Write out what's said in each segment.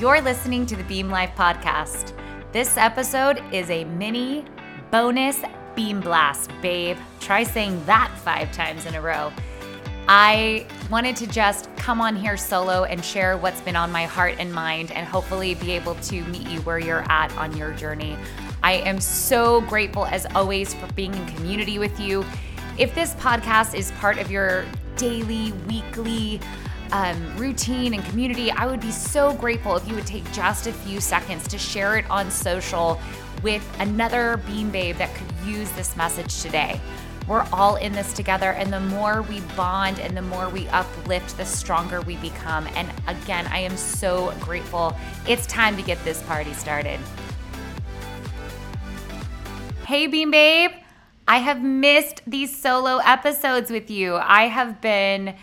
You're listening to the Beam Life podcast. This episode is a mini bonus beam blast, babe. Try saying that five times in a row. I wanted to just come on here solo and share what's been on my heart and mind, and hopefully be able to meet you where you're at on your journey. I am so grateful, as always, for being in community with you. If this podcast is part of your daily, weekly, um, routine and community, I would be so grateful if you would take just a few seconds to share it on social with another Beam Babe that could use this message today. We're all in this together, and the more we bond and the more we uplift, the stronger we become. And again, I am so grateful. It's time to get this party started. Hey, Beam Babe. I have missed these solo episodes with you. I have been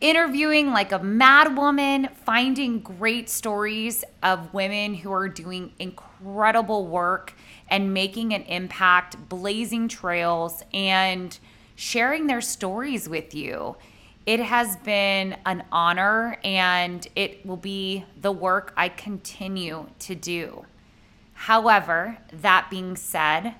interviewing like a mad woman, finding great stories of women who are doing incredible work and making an impact, blazing trails, and sharing their stories with you. It has been an honor and it will be the work I continue to do. However, that being said,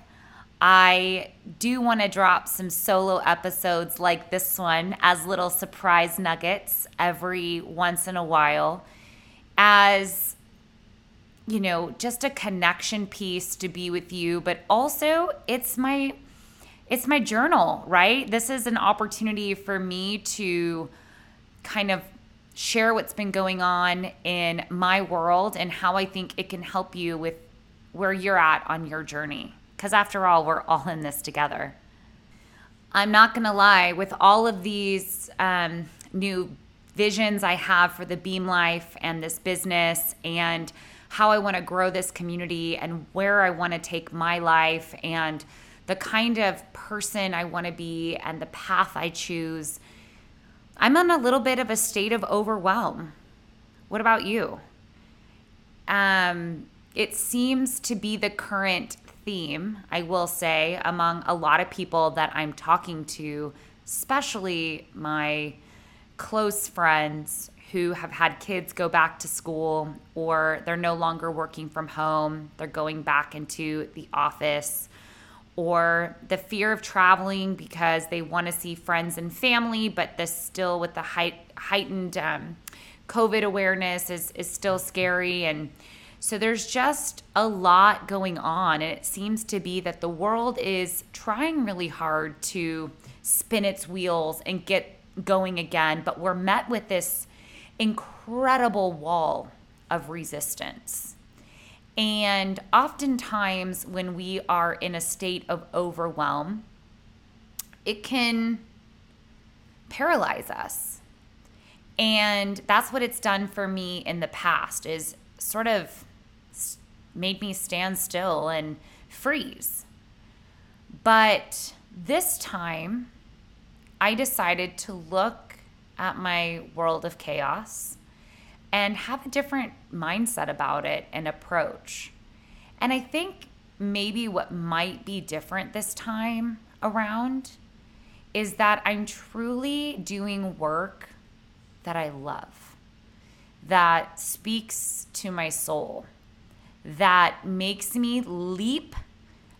I do want to drop some solo episodes like this one as little surprise nuggets every once in a while as you know, just a connection piece to be with you, but also it's my it's my journal, right? This is an opportunity for me to kind of share what's been going on in my world and how I think it can help you with where you're at on your journey. Because after all, we're all in this together. I'm not going to lie, with all of these um, new visions I have for the Beam Life and this business and how I want to grow this community and where I want to take my life and the kind of person I want to be and the path I choose, I'm in a little bit of a state of overwhelm. What about you? Um, it seems to be the current theme, I will say, among a lot of people that I'm talking to, especially my close friends who have had kids go back to school or they're no longer working from home, they're going back into the office, or the fear of traveling because they want to see friends and family, but this still with the height, heightened um, COVID awareness is, is still scary. And so there's just a lot going on. And it seems to be that the world is trying really hard to spin its wheels and get going again. But we're met with this incredible wall of resistance. And oftentimes, when we are in a state of overwhelm, it can paralyze us. And that's what it's done for me in the past is sort of made me stand still and freeze. But this time, I decided to look at my world of chaos and have a different mindset about it and approach. And I think maybe what might be different this time around is that I'm truly doing work that I love, that speaks to my soul that makes me leap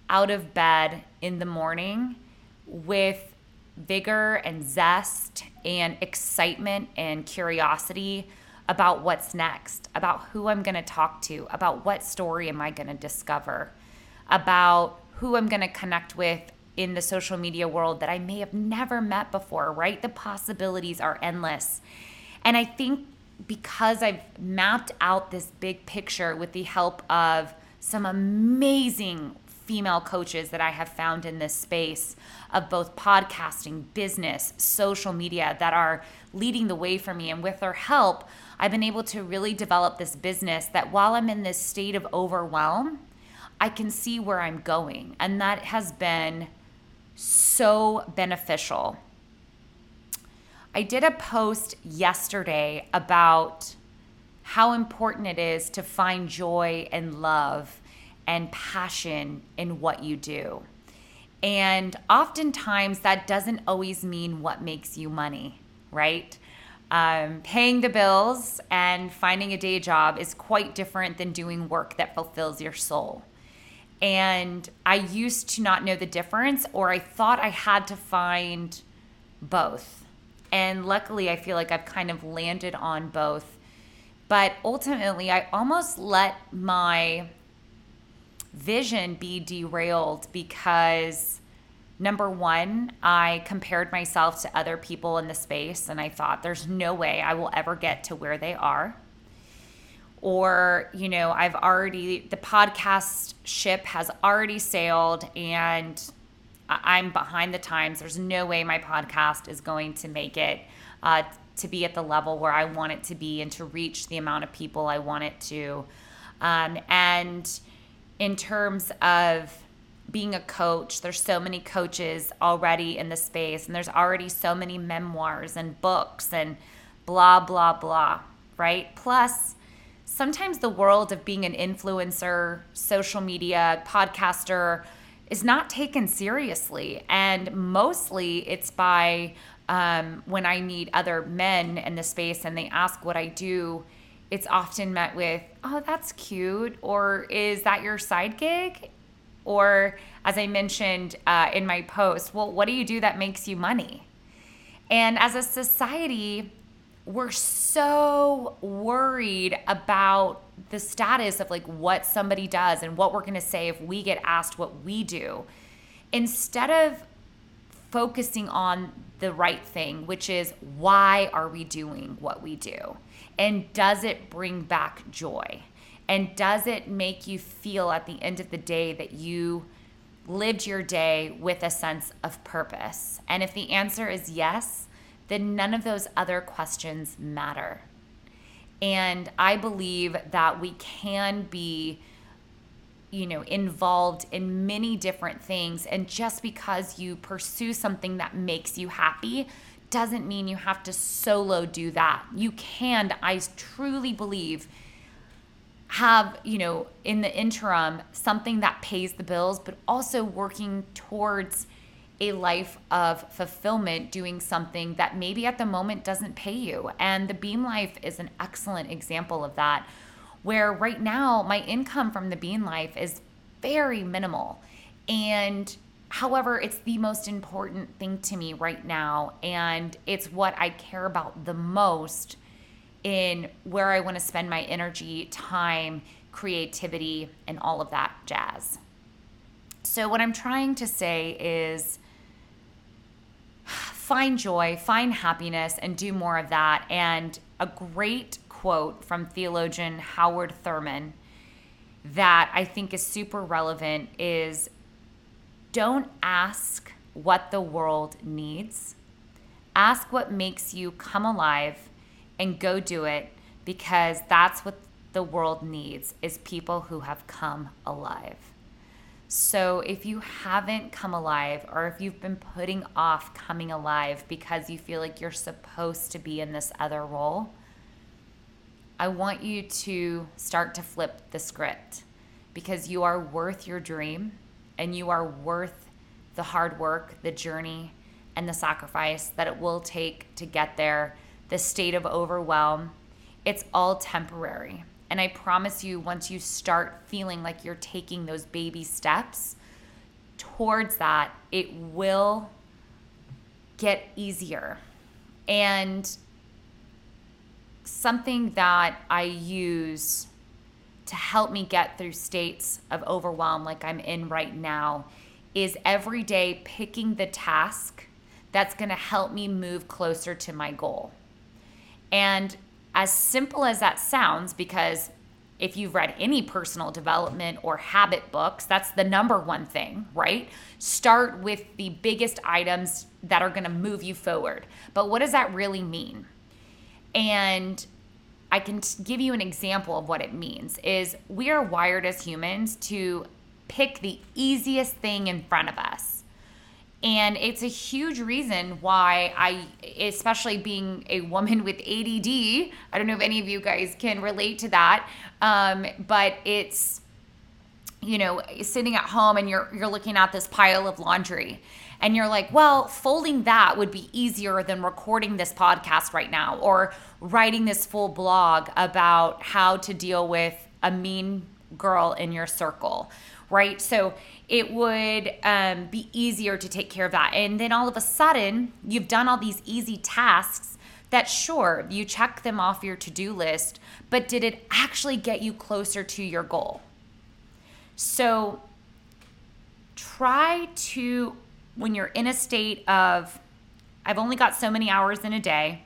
out of bed in the morning with vigor and zest and excitement and curiosity about what's next, about who I'm going to talk to, about what story am I going to discover, about who I'm going to connect with in the social media world that I may have never met before, right? The possibilities are endless. And I think because I've mapped out this big picture with the help of some amazing female coaches that I have found in this space of both podcasting, business, social media that are leading the way for me. And with their help, I've been able to really develop this business that while I'm in this state of overwhelm, I can see where I'm going. And that has been so beneficial I did a post yesterday about how important it is to find joy and love and passion in what you do. And oftentimes that doesn't always mean what makes you money, right? Um, paying the bills and finding a day job is quite different than doing work that fulfills your soul. And I used to not know the difference, or I thought I had to find both. And luckily, I feel like I've kind of landed on both. But ultimately, I almost let my vision be derailed because number one, I compared myself to other people in the space and I thought there's no way I will ever get to where they are. Or, you know, I've already, the podcast ship has already sailed and I'm behind the times. There's no way my podcast is going to make it uh, to be at the level where I want it to be and to reach the amount of people I want it to. Um, and in terms of being a coach, there's so many coaches already in the space, and there's already so many memoirs and books and blah, blah, blah, right? Plus, sometimes the world of being an influencer, social media, podcaster is not taken seriously. And mostly it's by um, when I meet other men in the space and they ask what I do, it's often met with, oh, that's cute. Or is that your side gig? Or, as I mentioned uh, in my post, well, what do you do that makes you money? And as a society, we're so worried about the status of like what somebody does and what we're going to say if we get asked what we do. Instead of focusing on the right thing which is why are we doing what we do? And does it bring back joy? And does it make you feel at the end of the day that you lived your day with a sense of purpose? And if the answer is yes then none of those other questions matter. And I believe that we can be you know involved in many different things and just because you pursue something that makes you happy doesn't mean you have to solo do that. You can I truly believe have, you know, in the interim something that pays the bills but also working towards a life of fulfillment doing something that maybe at the moment doesn't pay you. And the Beam Life is an excellent example of that, where right now my income from the Beam Life is very minimal. And however, it's the most important thing to me right now. And it's what I care about the most in where I want to spend my energy, time, creativity, and all of that jazz. So, what I'm trying to say is find joy, find happiness, and do more of that. And a great quote from theologian Howard Thurman that I think is super relevant is don't ask what the world needs. Ask what makes you come alive and go do it because that's what the world needs is people who have come alive. So, if you haven't come alive, or if you've been putting off coming alive because you feel like you're supposed to be in this other role, I want you to start to flip the script because you are worth your dream and you are worth the hard work, the journey, and the sacrifice that it will take to get there, the state of overwhelm. It's all temporary. And I promise you, once you start feeling like you're taking those baby steps towards that, it will get easier. And something that I use to help me get through states of overwhelm like I'm in right now is every day picking the task that's going to help me move closer to my goal. And as simple as that sounds, because if you've read any personal development or habit books, that's the number one thing, right? Start with the biggest items that are going to move you forward. But what does that really mean? And I can give you an example of what it means is we are wired as humans to pick the easiest thing in front of us. And it's a huge reason why I, especially being a woman with ADD, I don't know if any of you guys can relate to that, um, but it's, you know, sitting at home and you're you're looking at this pile of laundry, and you're like, well, folding that would be easier than recording this podcast right now or writing this full blog about how to deal with a mean girl in your circle, right? So it would um, be easier to take care of that. And then all of a sudden, you've done all these easy tasks that, sure, you check them off your to do list, but did it actually get you closer to your goal? So try to, when you're in a state of, I've only got so many hours in a day,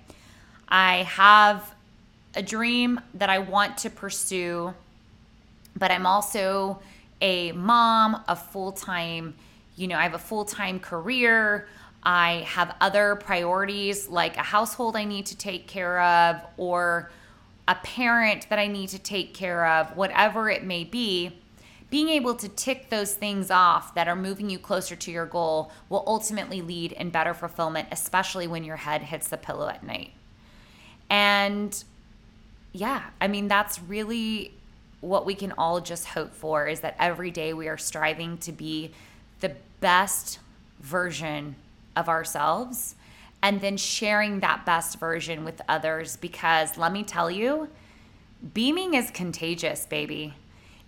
I have a dream that I want to pursue, but I'm also a mom, a full time, you know, I have a full time career. I have other priorities like a household I need to take care of or a parent that I need to take care of, whatever it may be. Being able to tick those things off that are moving you closer to your goal will ultimately lead in better fulfillment, especially when your head hits the pillow at night. And yeah, I mean, that's really what we can all just hope for is that every day we are striving to be the best version of ourselves and then sharing that best version with others because let me tell you, beaming is contagious, baby.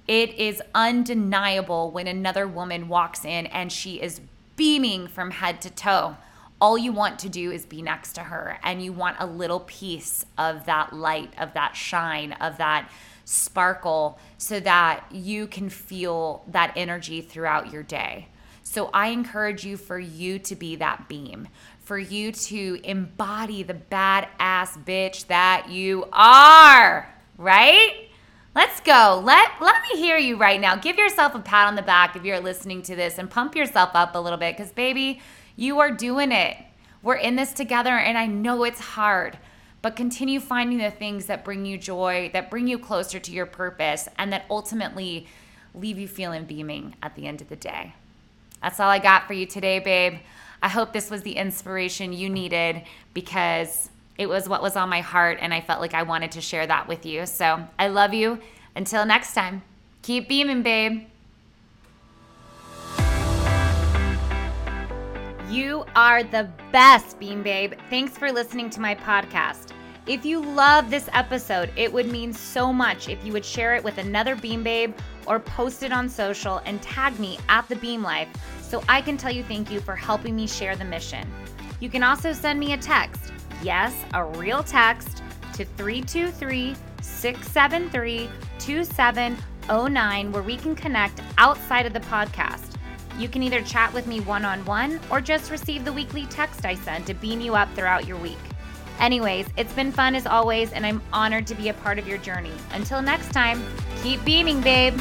It is undeniable when another woman walks in and she is beaming from head to toe. All you want to do is be next to her and you want a little piece of that light, of that shine, of that sparkle so that you can feel that energy throughout your day. So I encourage you for you to be that beam, for you to embody the badass bitch that you are, right? Let's go. Let let me hear you right now. Give yourself a pat on the back if you're listening to this and pump yourself up a little bit cuz baby, you are doing it. We're in this together and I know it's hard but continue finding the things that bring you joy, that bring you closer to your purpose, and that ultimately leave you feeling beaming at the end of the day. That's all I got for you today, babe. I hope this was the inspiration you needed because it was what was on my heart, and I felt like I wanted to share that with you. So I love you. Until next time, keep beaming, babe. You are the best, Beam Babe. Thanks for listening to my podcast. If you love this episode, it would mean so much if you would share it with another Beam Babe or post it on social and tag me at the Beam Life so I can tell you thank you for helping me share the mission. You can also send me a text, yes, a real text, to 323 673 2709 where we can connect outside of the podcast. You can either chat with me one on one or just receive the weekly text I send to beam you up throughout your week. Anyways, it's been fun as always, and I'm honored to be a part of your journey. Until next time, keep beaming, babe.